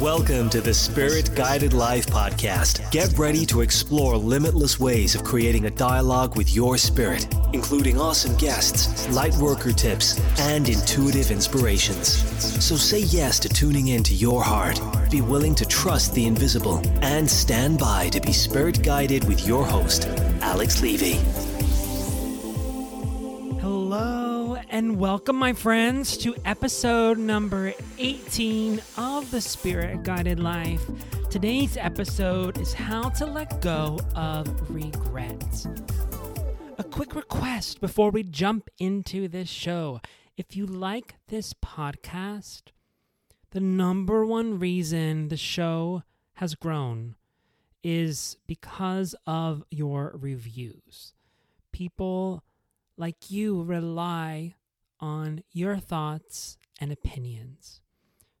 Welcome to the Spirit Guided Life podcast. Get ready to explore limitless ways of creating a dialogue with your spirit, including awesome guests, light worker tips, and intuitive inspirations. So say yes to tuning in to your heart. Be willing to trust the invisible and stand by to be spirit guided with your host, Alex Levy. And welcome, my friends, to episode number 18 of the Spirit Guided Life. Today's episode is how to let go of regret. A quick request before we jump into this show. If you like this podcast, the number one reason the show has grown is because of your reviews. People like you rely on your thoughts and opinions.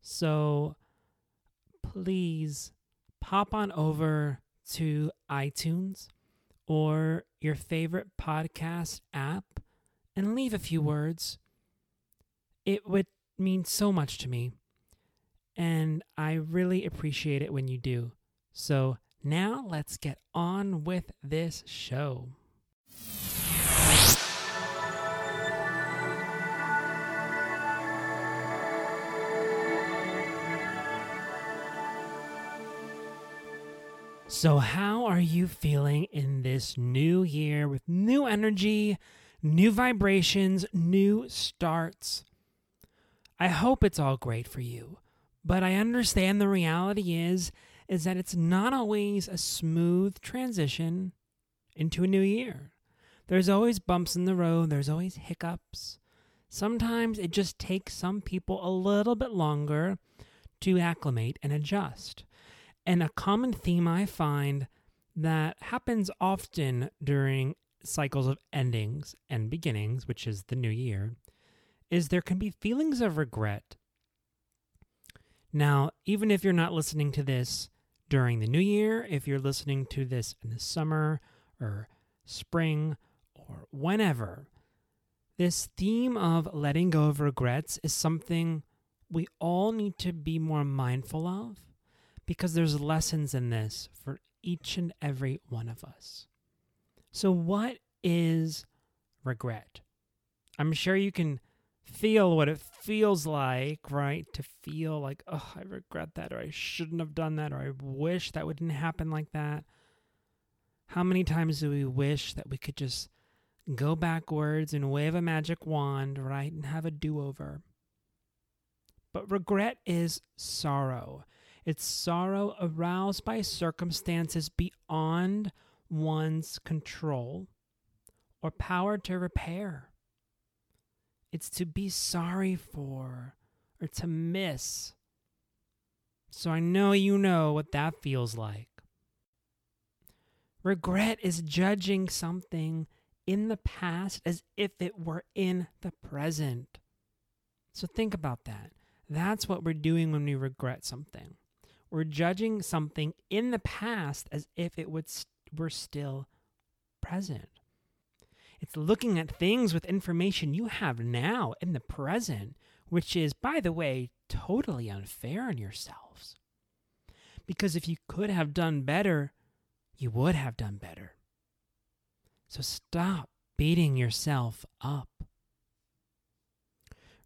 So please pop on over to iTunes or your favorite podcast app and leave a few words. It would mean so much to me. And I really appreciate it when you do. So now let's get on with this show. So, how are you feeling in this new year with new energy, new vibrations, new starts? I hope it's all great for you, but I understand the reality is is that it's not always a smooth transition into a new year. There's always bumps in the road, there's always hiccups. Sometimes it just takes some people a little bit longer to acclimate and adjust. And a common theme I find that happens often during cycles of endings and beginnings, which is the new year, is there can be feelings of regret. Now, even if you're not listening to this during the new year, if you're listening to this in the summer or spring or whenever, this theme of letting go of regrets is something we all need to be more mindful of because there's lessons in this for each and every one of us. So, what is regret? I'm sure you can feel what it feels like, right? To feel like, oh, I regret that, or I shouldn't have done that, or I wish that wouldn't happen like that. How many times do we wish that we could just go backwards and wave a magic wand, right, and have a do over? But regret is sorrow. It's sorrow aroused by circumstances beyond one's control or power to repair. It's to be sorry for or to miss. So I know you know what that feels like. Regret is judging something in the past as if it were in the present. So think about that. That's what we're doing when we regret something. We're judging something in the past as if it would st- were still present. It's looking at things with information you have now in the present, which is, by the way, totally unfair on yourselves. Because if you could have done better, you would have done better. So stop beating yourself up.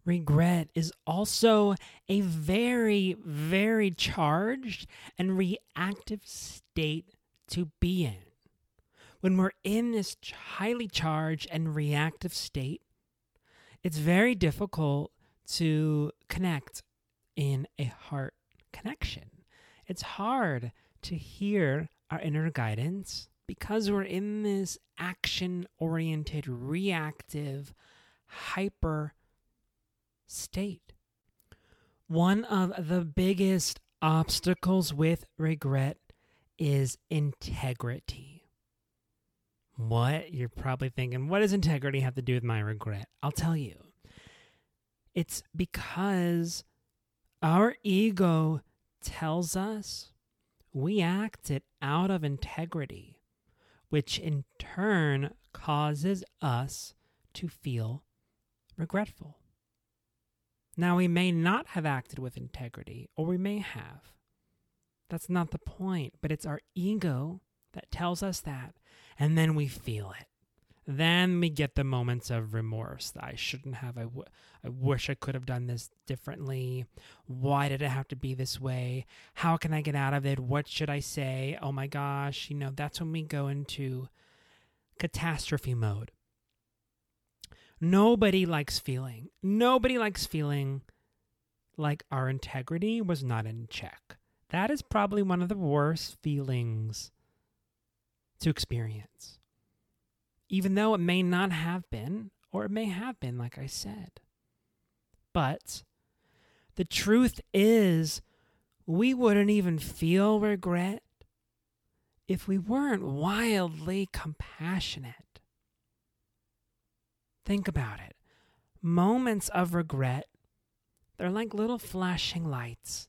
Regret is also a very, very charged and reactive state to be in. When we're in this highly charged and reactive state, it's very difficult to connect in a heart connection. It's hard to hear our inner guidance because we're in this action oriented, reactive, hyper state. One of the biggest obstacles with regret is integrity. What? You're probably thinking, what does integrity have to do with my regret? I'll tell you. It's because our ego tells us we acted out of integrity, which in turn causes us to feel regretful. Now, we may not have acted with integrity, or we may have. That's not the point. But it's our ego that tells us that. And then we feel it. Then we get the moments of remorse. That I shouldn't have. I, w- I wish I could have done this differently. Why did it have to be this way? How can I get out of it? What should I say? Oh my gosh. You know, that's when we go into catastrophe mode. Nobody likes feeling. Nobody likes feeling like our integrity was not in check. That is probably one of the worst feelings to experience even though it may not have been, or it may have been, like I said. But the truth is, we wouldn't even feel regret if we weren't wildly compassionate. Think about it. Moments of regret, they're like little flashing lights.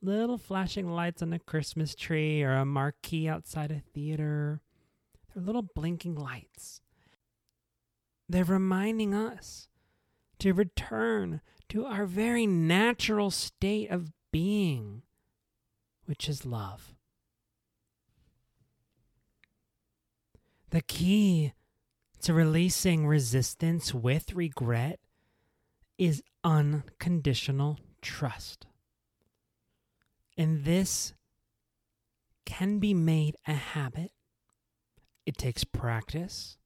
Little flashing lights on a Christmas tree or a marquee outside a theater they're little blinking lights. They're reminding us to return to our very natural state of being, which is love. The key to releasing resistance with regret is unconditional trust. And this can be made a habit it takes practice.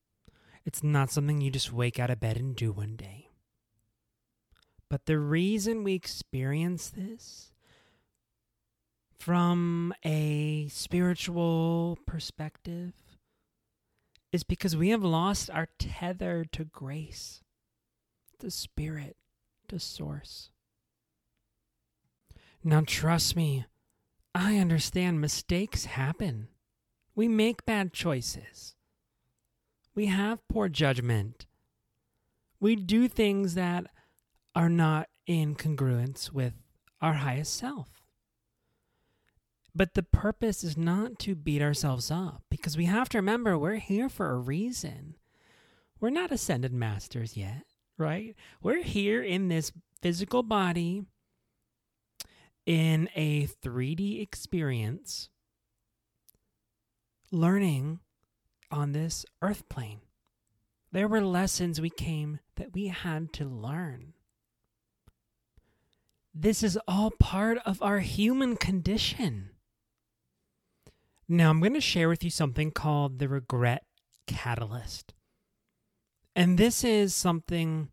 It's not something you just wake out of bed and do one day. But the reason we experience this from a spiritual perspective is because we have lost our tether to grace, to spirit, to source. Now, trust me, I understand mistakes happen. We make bad choices. We have poor judgment. We do things that are not in congruence with our highest self. But the purpose is not to beat ourselves up because we have to remember we're here for a reason. We're not ascended masters yet, right? We're here in this physical body in a 3D experience learning on this earth plane. There were lessons we came that we had to learn. This is all part of our human condition. Now, I'm going to share with you something called the regret catalyst. And this is something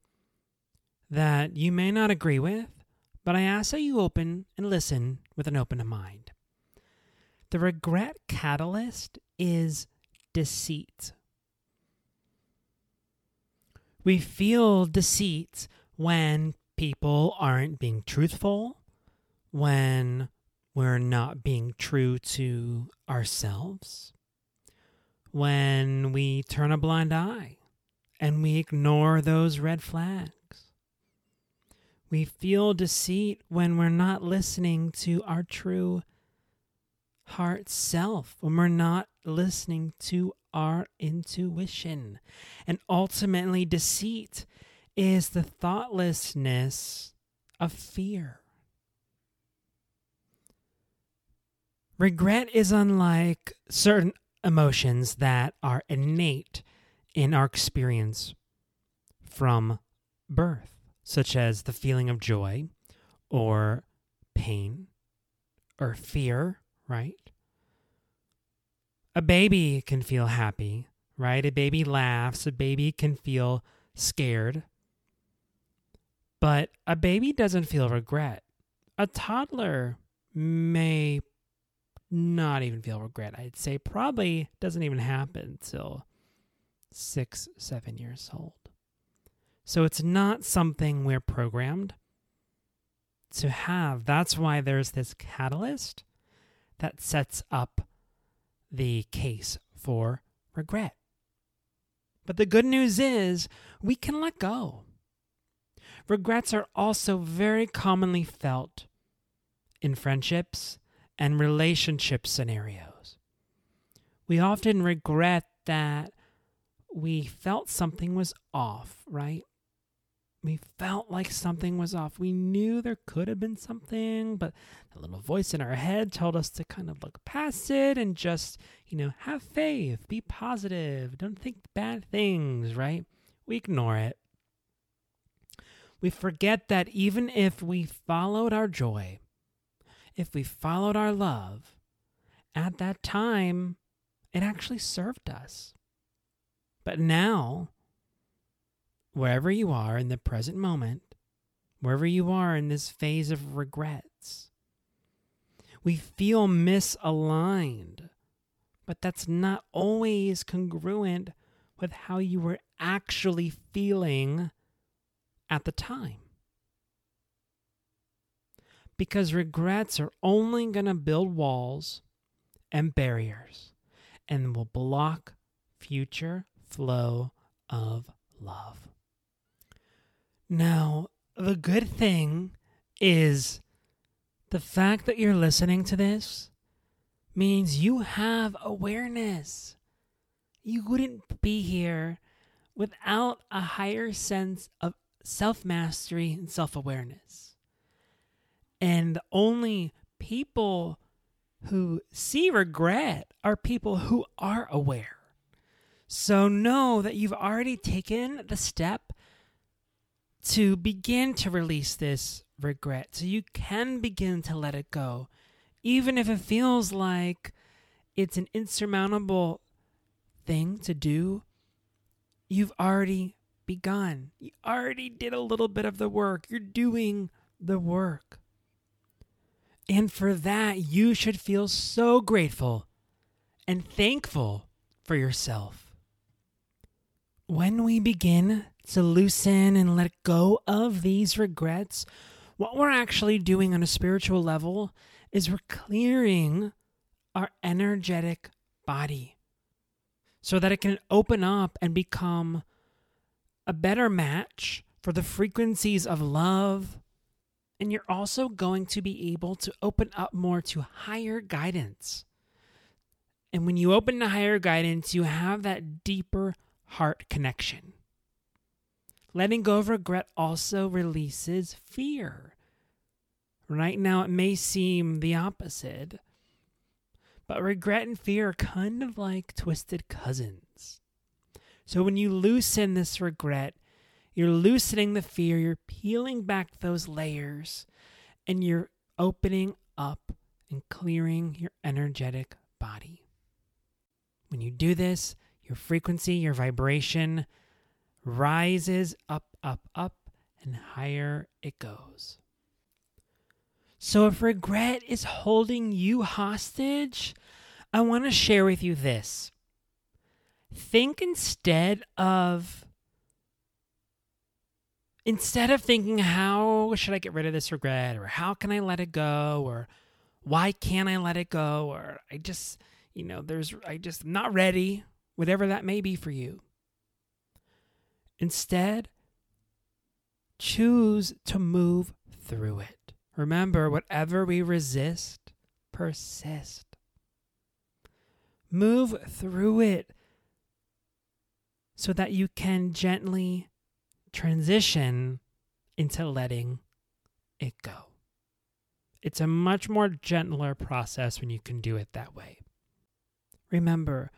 that you may not agree with, but I ask that you open and listen with an open mind. The regret catalyst is deceit. We feel deceit when people aren't being truthful, when we're not being true to ourselves, when we turn a blind eye and we ignore those red flags. We feel deceit when we're not listening to our true heart self, when we're not listening to our intuition. And ultimately, deceit is the thoughtlessness of fear. Regret is unlike certain emotions that are innate in our experience from birth, such as the feeling of joy or pain or fear right? A baby can feel happy, right? A baby laughs, a baby can feel scared. But a baby doesn't feel regret. A toddler may not even feel regret. I'd say probably doesn't even happen till six, seven years old. So it's not something we're programmed to have. That's why there's this catalyst that sets up the case for regret. But the good news is we can let go. Regrets are also very commonly felt in friendships and relationship scenarios. We often regret that we felt something was off, right? We felt like something was off. We knew there could have been something, but the little voice in our head told us to kind of look past it and just, you know, have faith, be positive, don't think bad things, right? We ignore it. We forget that even if we followed our joy, if we followed our love, at that time, it actually served us. But now, wherever you are in the present moment, wherever you are in this phase of regrets, we feel misaligned. But that's not always congruent with how you were actually feeling at the time. Because regrets are only going to build walls and barriers and will block future flow of love. Now, the good thing is the fact that you're listening to this means you have awareness. You wouldn't be here without a higher sense of self mastery and self awareness. And only people who see regret are people who are aware. So know that you've already taken the step to begin to release this regret. So you can begin to let it go, even if it feels like it's an insurmountable thing to do. You've already begun. You already did a little bit of the work. You're doing the work. And for that, you should feel so grateful and thankful for yourself. When we begin to loosen and let go of these regrets, what we're actually doing on a spiritual level is we're clearing our energetic body so that it can open up and become a better match for the frequencies of love, and you're also going to be able to open up more to higher guidance. And when you open to higher guidance, you have that deeper heart connection. Letting go of regret also releases fear. Right now, it may seem the opposite, but regret and fear are kind of like twisted cousins. So when you loosen this regret, you're loosening the fear, you're peeling back those layers, and you're opening up and clearing your energetic body. When you do this, your frequency, your vibration rises up, up, up, and higher it goes. So, if regret is holding you hostage, I want to share with you this. Think instead of instead of thinking, how should I get rid of this regret, or how can I let it go, or why can't I let it go, or I just, you know, there's, I just I'm not ready, whatever that may be for you. Instead, choose to move through it. Remember, whatever we resist, persist. Move through it so that you can gently transition into letting it go. It's a much more gentler process when you can do it that way. Remember,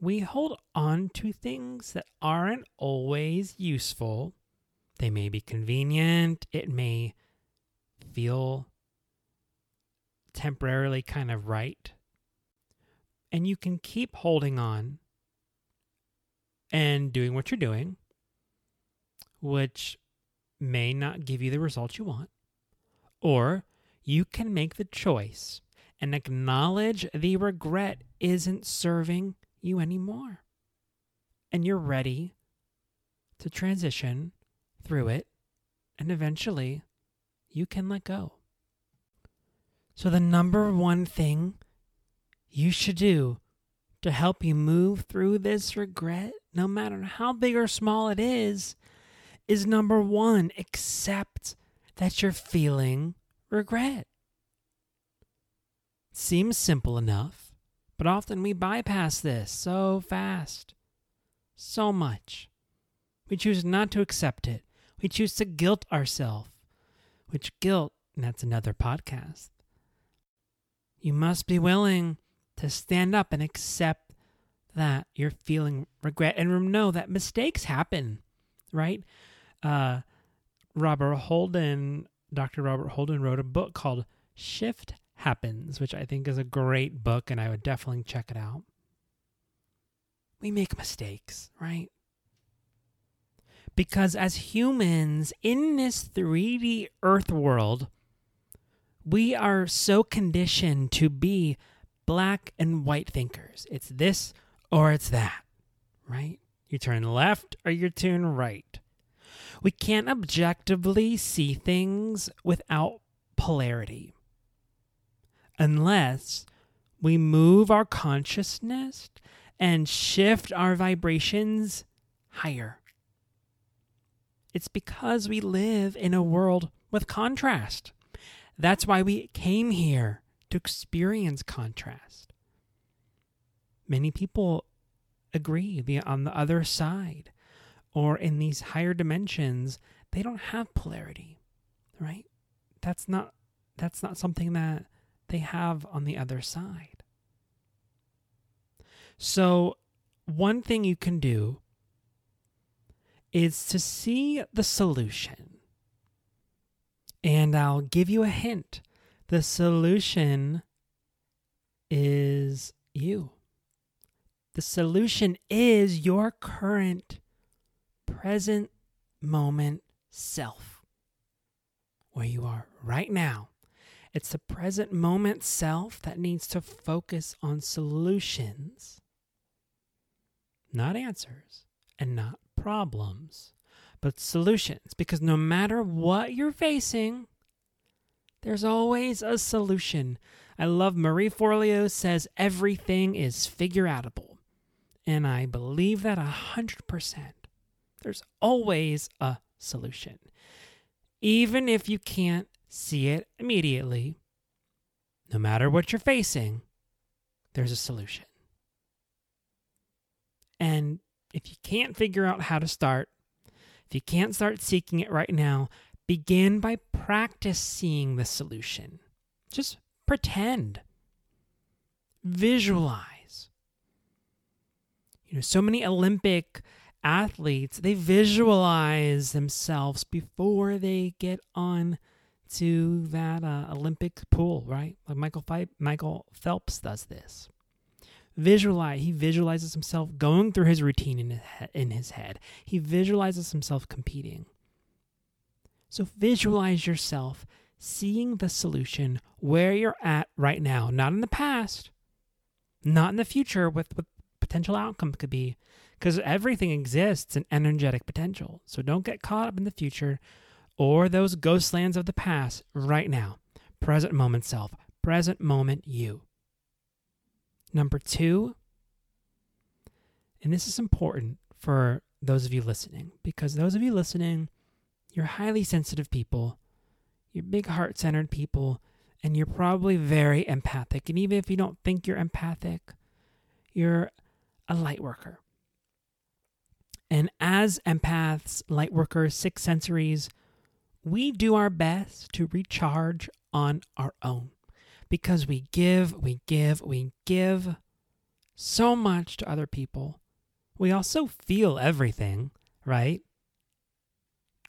we hold on to things that aren't always useful. They may be convenient, it may feel temporarily kind of right. And you can keep holding on and doing what you're doing which may not give you the results you want, or you can make the choice and acknowledge the regret isn't serving you anymore. And you're ready to transition through it, and eventually you can let go. So, the number one thing you should do to help you move through this regret, no matter how big or small it is, is number one, accept that you're feeling regret. Seems simple enough, but often we bypass this so fast, so much. We choose not to accept it. We choose to guilt ourselves, which guilt, and that's another podcast. You must be willing to stand up and accept that you're feeling regret and know that mistakes happen, right? Uh, Robert Holden, Dr. Robert Holden wrote a book called Shift Happens, which I think is a great book and I would definitely check it out. We make mistakes, right? Because as humans in this 3D earth world, we are so conditioned to be black and white thinkers. It's this or it's that, right? You turn left or you turn right. We can't objectively see things without polarity unless we move our consciousness and shift our vibrations higher. It's because we live in a world with contrast. That's why we came here to experience contrast. Many people agree on the other side or in these higher dimensions they don't have polarity right? That's not that's not something that they have on the other side. So one thing you can do is to see the solution. And I'll give you a hint. The solution is you. The solution is your current present moment self, where you are right now. It's the present moment self that needs to focus on solutions, not answers and not problems, but solutions. Because no matter what you're facing, there's always a solution. I love Marie Forleo says everything is figure outable. And I believe that a hundred percent. There's always a solution. Even if you can't see it immediately, no matter what you're facing, there's a solution. And if you can't figure out how to start, if you can't start seeking it right now, begin by practice seeing the solution. Just pretend. Visualize. You know, so many Olympic athletes they visualize themselves before they get on to that uh, Olympic pool, right? Like Michael Michael Phelps does this. Visualize. He visualizes himself going through his routine in his, in his head. He visualizes himself competing. So visualize yourself seeing the solution where you're at right now, not in the past, not in the future with what potential outcome could be, because everything exists in energetic potential. So don't get caught up in the future or those ghost lands of the past right now. Present moment self, present moment you. Number two, and this is important for those of you listening, because those of you listening, you're highly sensitive people, you're big heart centered people, and you're probably very empathic. And even if you don't think you're empathic, you're a light worker. And as empaths, light workers, six sensories, we do our best to recharge on our own because we give, we give, we give so much to other people. We also feel everything, right?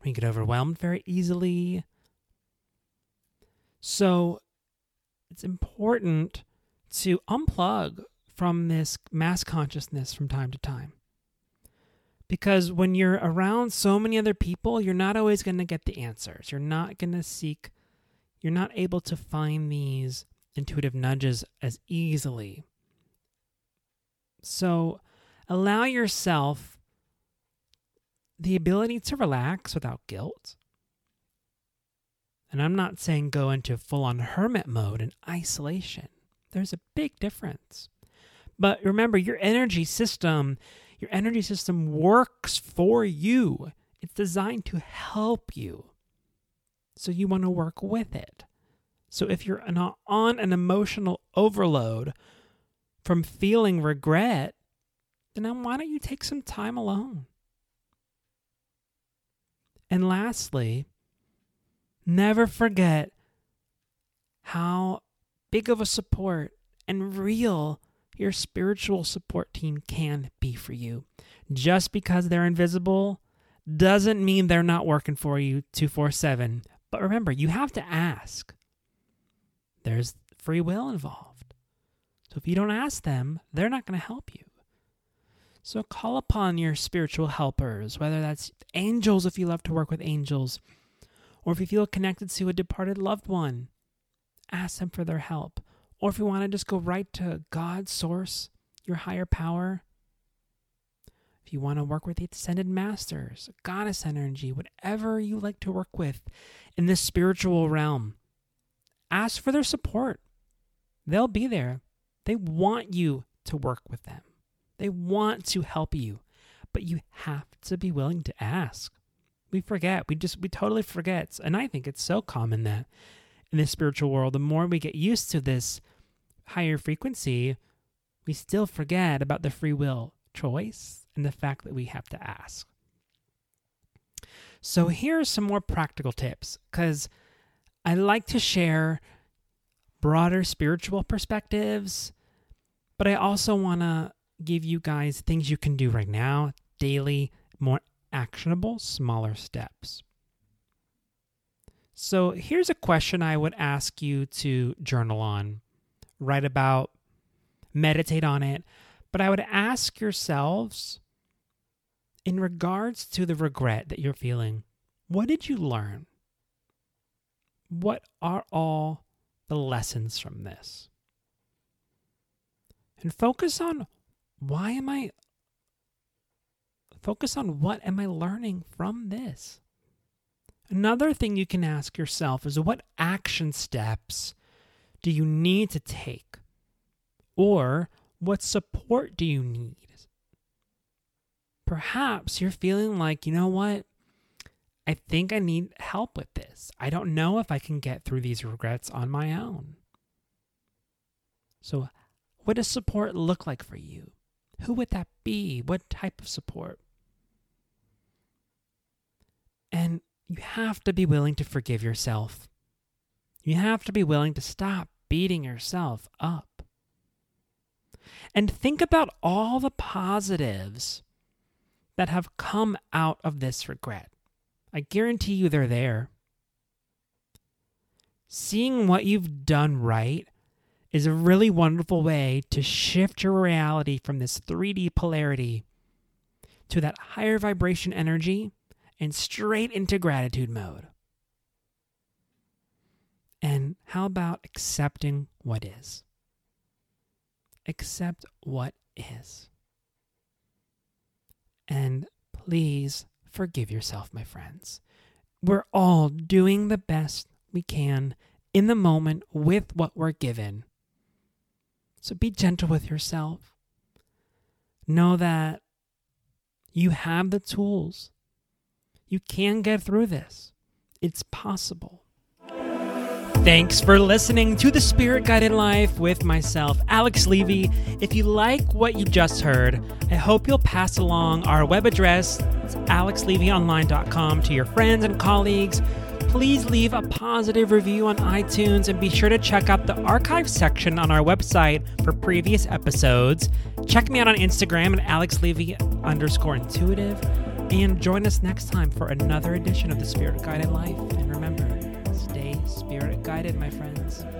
We get overwhelmed very easily. So it's important to unplug from this mass consciousness from time to time because when you're around so many other people, you're not always going to get the answers. You're not going to seek, you're not able to find these intuitive nudges as easily. So allow yourself the ability to relax without guilt. And I'm not saying go into full on hermit mode and isolation. There's a big difference. But remember, your energy system your energy system works for you, it's designed to help you. So you want to work with it. So if you're on an emotional overload from feeling regret, then why don't you take some time alone? And lastly, never forget how big of a support and real your spiritual support team can be for you. Just because they're invisible doesn't mean they're not working for you 247. But remember, you have to ask. There's free will involved. So if you don't ask them, they're not going to help you. So call upon your spiritual helpers, whether that's angels if you love to work with angels, or if you feel connected to a departed loved one, ask them for their help. Or if you want to just go right to God's source, your higher power, if you want to work with the ascended masters, goddess energy, whatever you like to work with in this spiritual realm, ask for their support. They'll be there. They want you to work with them. They want to help you, but you have to be willing to ask. We forget. We just, we totally forget. And I think it's so common that in the spiritual world, the more we get used to this higher frequency, we still forget about the free will choice and the fact that we have to ask. So, hmm. here are some more practical tips because I like to share broader spiritual perspectives, but I also want to give you guys things you can do right now, daily, more actionable, smaller steps. So here's a question I would ask you to journal on, write about, meditate on it. But I would ask yourselves, in regards to the regret that you're feeling, what did you learn? What are all the lessons from this? And focus on why am I focus on what am I learning from this? Another thing you can ask yourself is what action steps do you need to take? Or what support do you need? Perhaps you're feeling like, you know what? I think I need help with this. I don't know if I can get through these regrets on my own. So, what does support look like for you? Who would that be? What type of support? And you have to be willing to forgive yourself. You have to be willing to stop beating yourself up. And think about all the positives that have come out of this regret. I guarantee you they're there. Seeing what you've done right is a really wonderful way to shift your reality from this 3D polarity to that higher vibration energy and straight into gratitude mode. And how about accepting what is? Accept what is. And please forgive yourself, my friends. We're all doing the best we can in the moment with what we're given. So be gentle with yourself. Know that you have the tools. You can get through this. It's possible. Thanks for listening to the Spirit Guided Life with myself, Alex Levy. If you like what you just heard, I hope you'll pass along our web address, alexlevyonline.com, to your friends and colleagues please leave a positive review on iTunes and be sure to check out the archive section on our website for previous episodes. Check me out on Instagram at alexlevy underscore intuitive and join us next time for another edition of the Spirit Guided Life. And remember, spirit guided, my friends.